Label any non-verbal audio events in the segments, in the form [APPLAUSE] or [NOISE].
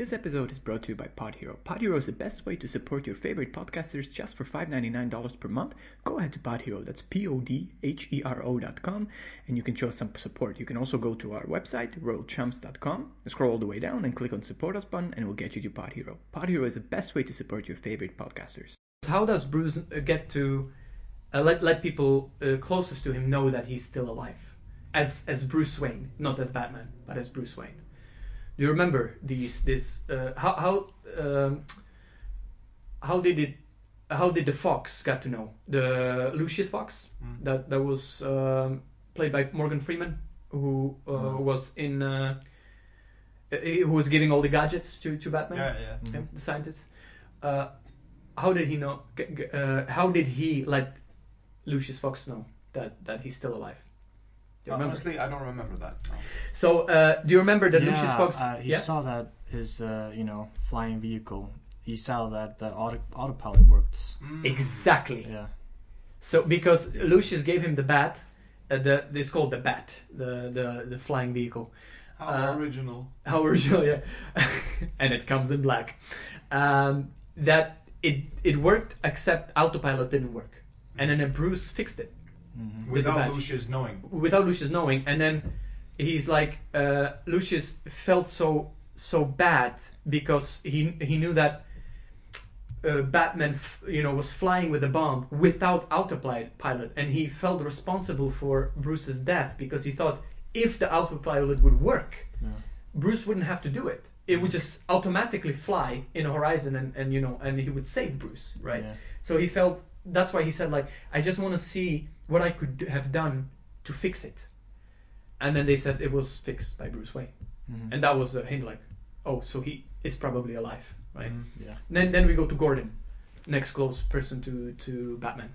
This episode is brought to you by PodHero. PodHero is the best way to support your favorite podcasters just for $5.99 per month. Go ahead to PodHero, that's P O D H E R O dot com, and you can show some support. You can also go to our website, royalchumps.com, scroll all the way down and click on Support Us button, and it will get you to PodHero. PodHero is the best way to support your favorite podcasters. How does Bruce uh, get to uh, let let people uh, closest to him know that he's still alive, as as Bruce Wayne, not as Batman, but as Bruce Wayne? Do you remember these? This uh, how how um, how did it? How did the Fox got to know the Lucius Fox Mm. that that was um, played by Morgan Freeman, who uh, Oh. was in uh, uh, who was giving all the gadgets to to Batman? Yeah, yeah. yeah, the scientist. Uh, how did he know? g- g- Uh, how did he let Lucius Fox know that that he's still alive? Do you remember? Honestly, I don't remember that. No. So, uh, do you remember that yeah, Lucius Fox? Uh, he yeah. saw that his, uh, you know, flying vehicle. He saw that the auto- autopilot worked. Mm. Exactly. Yeah. So because Lucius gave him the bat, uh, the it's called the bat, the the the flying vehicle. How Uh, original. [LAUGHS] How original, yeah. [LAUGHS] and it comes in black. Um, that it it worked, except autopilot didn't work, and then Bruce fixed it. Mhm. Without badge. Lucius knowing. without Lucius knowing, and then he's like, uh, Lucius felt so so bad because he he knew that uh, Batman, f- you know, was flying with a bomb without autopilot, pilot, and he felt responsible for Bruce's death because he thought if the autopilot would work, Yeah. Bruce wouldn't have to do it. It would just automatically fly in a horizon, and, and you know, and he would save Bruce, right? Yeah. So he felt that's why he said like I just want to see what I could have done to fix it. And then they said it was fixed by Bruce Wayne, Mhm. and that was a hint like, oh, so he is probably alive, right? Mm. yeah. Then then we go to Gordon, next close person to to Batman.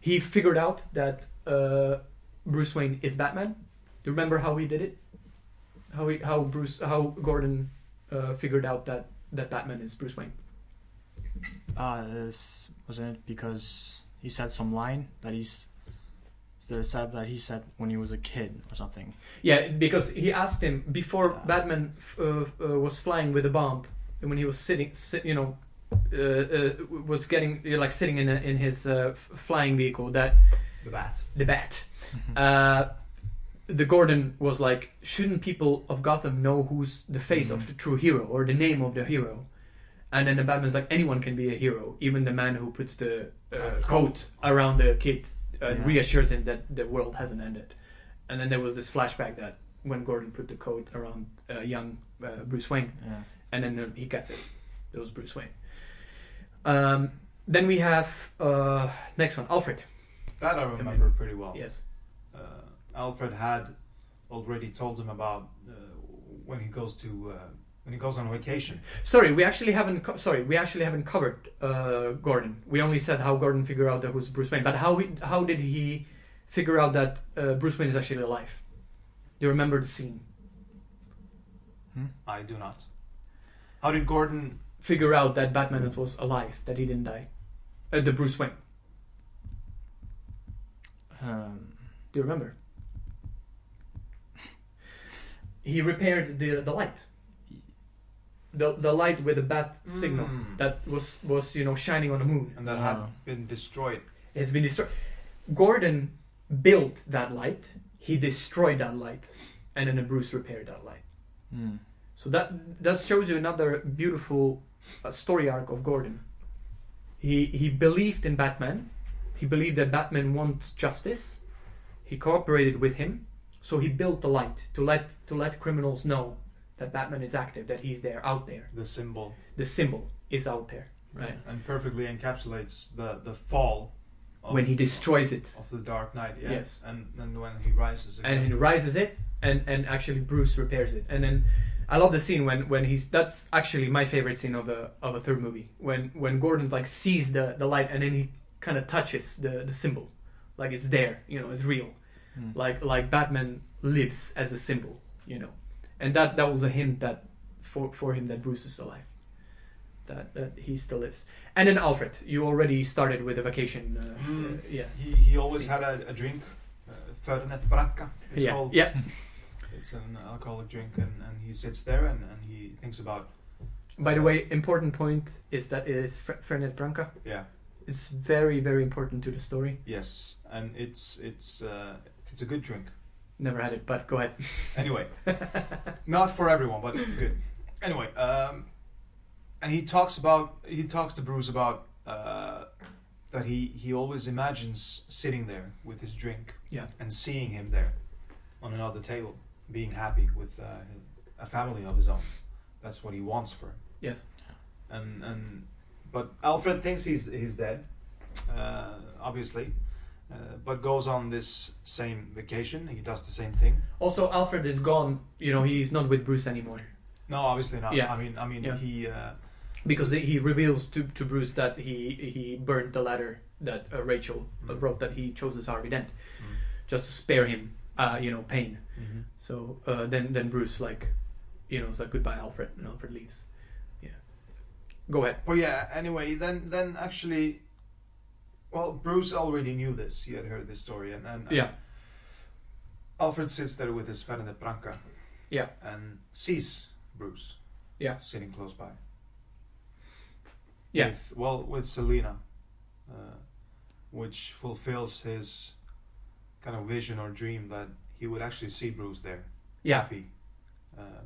He figured out that uh, Bruce Wayne is Batman. Do you remember how he did it? How he how Bruce how Gordon uh, figured out that that Batman is Bruce Wayne. Uh, this, wasn't it because he said some line that he's that said that he said when he was a kid or something. Yeah, because he asked him before Yeah. Batman f- uh, uh, was flying with a bomb, and when he was sitting, sit, you know, uh, uh, was getting uh, like sitting in a, in his uh, f- flying vehicle that The bat. the bat. Uh, the Gordon was like, shouldn't people of Gotham know who's the face of Mhm. the true hero or the name of the hero? And then the Batman's like, anyone can be a hero, even the man who puts the coat around the kid uh, Yeah. reassures him that the world hasn't ended. And then there was this flashback that when Gordon put the coat around uh, young uh, Bruce Wayne, Yeah. and then uh, he gets it. It was Bruce Wayne. Um, then we have uh, next one, Alfred. That I remember pretty well. Yes. Uh, Alfred had already told him about uh, when he goes to uh, when he goes on vacation. Sorry, we actually haven't. Co- sorry, we actually haven't covered uh, Gordon. We only said how Gordon figured out that who's Bruce Wayne, but how he, how did he figure out that uh, Bruce Wayne is actually alive? Do you remember the scene? Hmm? I do not. How did Gordon? Figure out that Batman was alive, that he didn't die. Uh, the Bruce Wayne. Um, Do you remember? [LAUGHS] he repaired the the light. The the light with the bat signal Mm. that was was you know shining on the moon. and that had been destroyed. It has been destroyed. Gordon built that light. He destroyed that light, and then Bruce repaired that light. mm. So that that shows you another beautiful uh, story arc of Gordon. He he believed in Batman. He believed that Batman wants justice. He cooperated with him, so he built the light to let to let criminals know that Batman is active, that he's there, out there. The symbol The symbol is out there, right? and perfectly encapsulates the the fall. Of, When he destroys it, of the Dark Knight. Yeah? Yes. And then when he rises again. and he rises it and and actually Bruce repairs it and then I love the scene when when he's that's actually my favorite scene of a of a third movie when when Gordon like sees the the light and then he kind of touches the the symbol like it's there you know it's real Mm. like like Batman lives as a symbol you know and that that was a hint that for for him that Bruce is alive that that he still lives and then Alfred you already started with a vacation uh, Mm. uh, yeah He, he always had a, a drink, uh, Fernet Branca. It's yeah called. yeah It's an alcoholic drink, and, and he sits there and, and he thinks about By the way, important point is that it is Fer- Fernet Branca. Yeah. It's very, very important to the story. Yes, and it's it's uh, it's a good drink. Never had it, but go ahead. [LAUGHS] Anyway, not for everyone, but good. Anyway, um, and he talks about he talks to Bruce about uh, that he he always imagines sitting there with his drink Yeah. and seeing him there on another table, being happy with uh, a family of his own. That's what he wants for him. Yes. And and but Alfred thinks he's he's dead, uh, obviously. Uh, but goes on this same vacation. He does the same thing. Also, Alfred is gone. You know, he's not with Bruce anymore No, obviously not. Yeah. I mean, I mean, Yeah. he. Uh, because he reveals to, to Bruce that he he burned the letter that uh, Rachel Mm. wrote that he chose as Harvey Dent, Mm. just to spare him, uh, you know, pain. mhm. So uh, then then Bruce like, you know, it's like goodbye Alfred, and Alfred leaves. Yeah. Go ahead. But yeah. Anyway, then then actually, well, Bruce already knew this. He had heard this story, and then Yeah. Alfred sits there with his Fernet Branca. Yeah. And sees Bruce. Yeah. Sitting close by. Yeah. With, well, with Selina, uh, which fulfills his kind of vision or dream that he would actually see Bruce there, Yeah. happy, uh,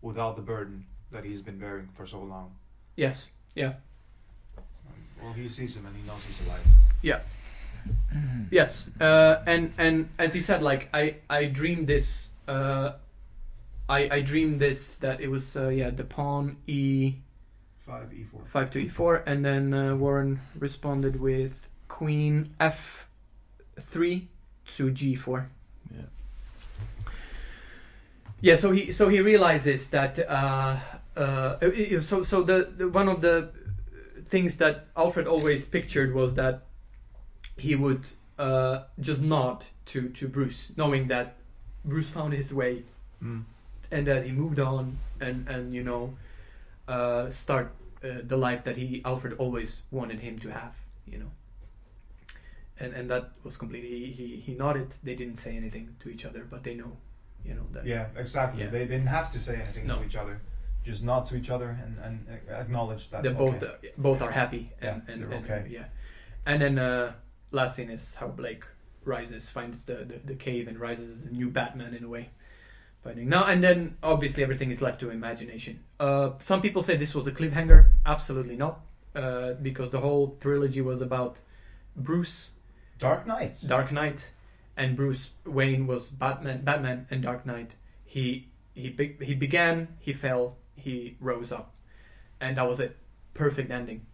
without the burden that he's been bearing for so long. Yes. Um, well, he sees him and he knows he's alive. Yeah. yes. Uh, and and as he said, like I I dreamed this. Uh, I I dreamed this that it was uh, yeah the pawn e Five e4. five to e4, and then uh, Warren responded with queen f3 to g4. Yeah. Yeah, so he so he realizes that uh, uh, uh, so so the, the one of the things that Alfred always pictured was that he would uh, just nod to to Bruce, knowing that Bruce found his way Mm. and that he moved on and and you know uh, start uh, the life that he Alfred always wanted him to have, you know. And and that was completely he, he nodded. They didn't say anything to each other, but they know, you know that. Yeah, exactly. Yeah. They didn't have to say anything No. to each other. Just nod to each other and, and acknowledge that. They okay. both uh, both are happy and Yeah, and, they're and okay. yeah, and then uh, last scene is how Blake rises, finds the, the the cave, and rises as a new Batman in a way. Fighting now and then, obviously everything is left to imagination. Uh, some people say this was a cliffhanger. Absolutely not, uh, because the whole trilogy was about Bruce, Dark Knight. Dark Knight, and Bruce Wayne was Batman, Batman and Dark Knight. He he be- he began, he fell, he rose up, and that was it. Perfect ending.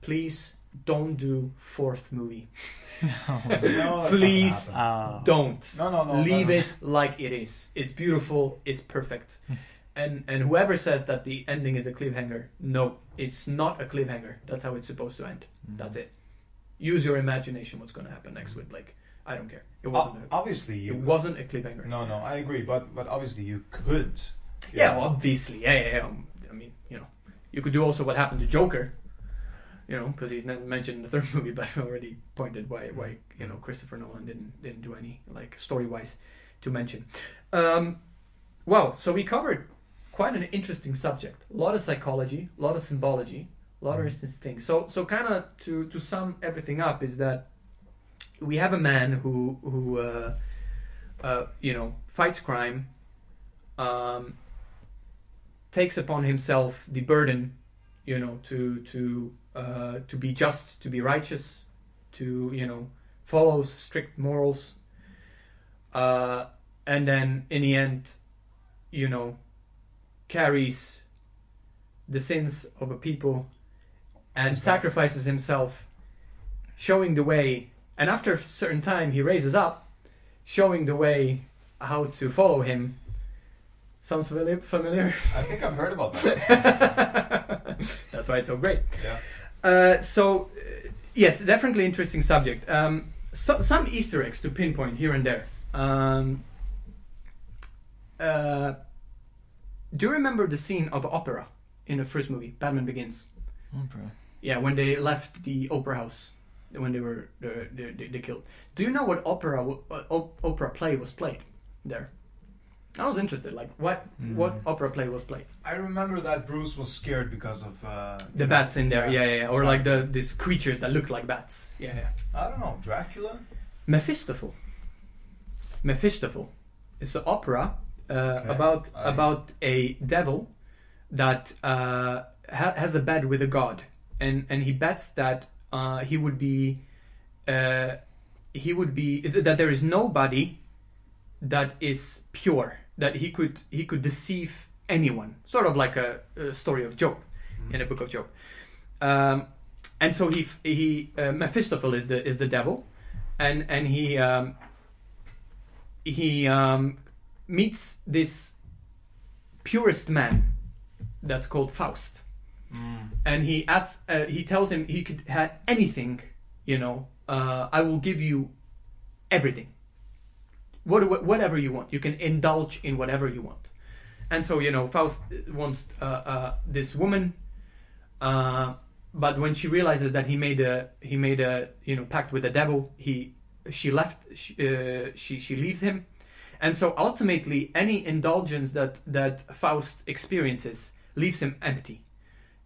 Please don't do fourth movie. [LAUGHS] No, that's Please. Uh, Don't. No, no, no. Leave no. it like it is. It's beautiful. It's perfect. and and whoever says that the ending is a cliffhanger, no, it's not a cliffhanger. That's how it's supposed to end. mm. That's it. Use your imagination. What's going to happen next with Blake? I don't care. It wasn't. A, obviously, you. it wasn't a cliffhanger. No, no, I agree, but but obviously you could. Yeah, well, obviously. Yeah, yeah, yeah. Um, I mean, you know, you could do also what happened to Joker. You know, because he's not mentioned in the [LAUGHS] third movie, but I've already pointed why why you know Christopher Nolan didn't didn't do any like story wise to mention. Um, well, so we covered quite an interesting subject. A lot of psychology, a lot of symbology, a lot of interesting things. So so kind of to to sum everything up is that we have a man who who uh, uh, you know fights crime. Um, takes upon himself the burden, you know, to to uh, to be just, to be righteous, to you know, follows strict morals, uh, and then in the end, you know, carries the sins of a people and sacrifices himself, showing the way. And after a certain time, he raises up, showing the way how to follow him. Sounds familiar? familiar? I think I've heard about that. [LAUGHS] That's why it's so great. yeah. Uh, so, uh, yes, definitely interesting subject. Um, so, some Easter eggs to pinpoint here and there. Um, uh, do you remember the scene of opera in the first movie, Batman Begins? Okay. Yeah, when they left the opera house, when they were they, they, they killed. Do you know what opera uh, op- opera play was played there? I was interested. Like, what what Mm. opera play was played? I remember that Bruce was scared because of uh, The bats in there, yeah, yeah, yeah. or like the these creatures that look like bats. Yeah, yeah. I don't know Dracula. Mephistopheles. Mephistopheles. It's an opera uh, about I- about a devil that uh, ha- has a bet with a god, and and he bets that uh, he would be uh, he would be that there is nobody that is pure that he could he could deceive anyone, sort of like a, a story of Job Mm-hmm. in the book of Job. Um, and so he he uh, Mephistopheles is the is the devil, and and he um, he um, meets this purest man that's called Faust, Mm. and he asks uh, he tells him he could have anything, you know, uh, I will give you everything. What, whatever you want, you can indulge in whatever you want. And so you know, Faust wants uh, uh, this woman, uh, but when she realizes that he made a he made a you know pact with the devil, he she left she uh, she, she leaves him, and so ultimately any indulgence that that Faust experiences leaves him empty,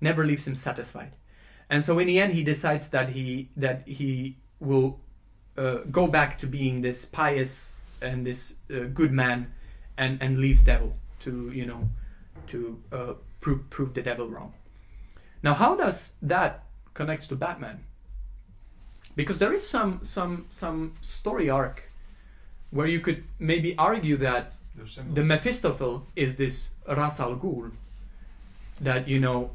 never leaves him satisfied, and so in the end he decides that he that he will uh, go back to being this pious and this uh, good man, and and leaves devil to you know to uh, prove prove the devil wrong. Now, how does that connect to Batman? Because there is some some some story arc where you could maybe argue that the Mephistopheles is this Ras Al Ghul that you know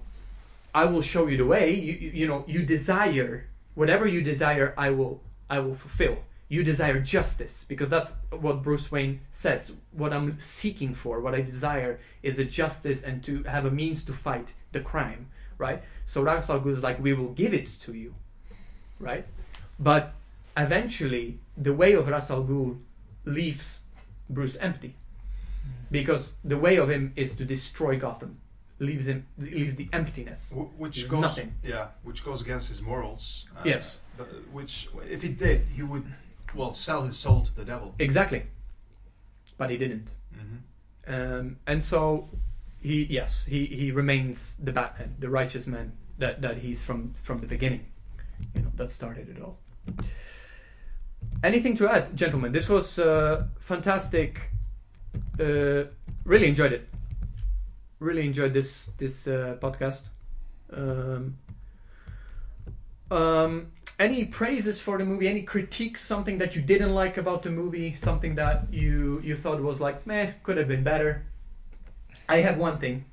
I will show you the way you, you you know you desire whatever you desire I will I will fulfill you desire justice because that's what Bruce Wayne says what I'm seeking for what I desire is a justice and to have a means to fight the crime right so Ras Al Ghul is like we will give it to you right but eventually the way of Ras Al Ghul leaves Bruce empty because the way of him is to destroy Gotham, leaves him leaves the emptiness. Which goes nothing. yeah, which goes against his morals. uh, Yes. which if he did, he would well sell his soul to the devil. Exactly, but he didn't, hmm um, and so he yes he he remains the Batman, the righteous man that that he's from from the beginning. You know that started it all. Anything to add, gentlemen? This was uh, fantastic. Uh, really enjoyed it. Really enjoyed this this uh, podcast. Um, um, any praises for the movie? Any critiques? Something that you didn't like about the movie? Something that you you thought was like, meh, could have been better. I have one thing.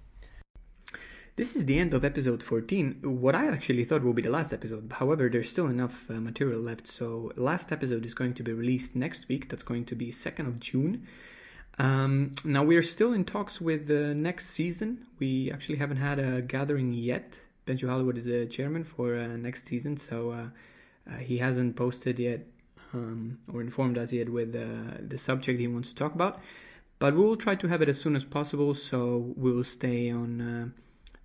This is the end of episode 14, what I actually thought will be the last episode. However, there's still enough uh, material left, so last episode is going to be released next week. That's going to be 2nd of June. Um, now we are still in talks with the next season. We actually haven't had a gathering yet. Benjo Hollywood is the chairman for uh, next season, so uh, uh, he hasn't posted yet um, or informed us yet with uh, the subject he wants to talk about. But we'll try to have it as soon as possible, so we'll stay on uh,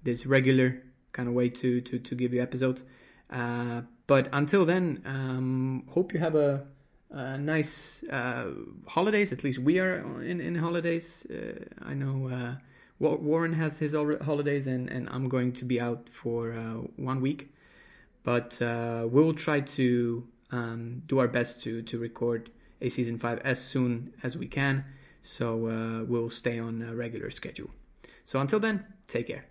this regular kind of way to to, to give you episodes. Uh, but until then, um, hope you have a, a nice uh, holidays. At least we are in in holidays. Uh, I know Warren has his holidays, and and I'm going to be out for one week. But uh, we'll try to um, do our best to to record a season five as soon as we can. So uh, we'll stay on a regular schedule. So until then, take care.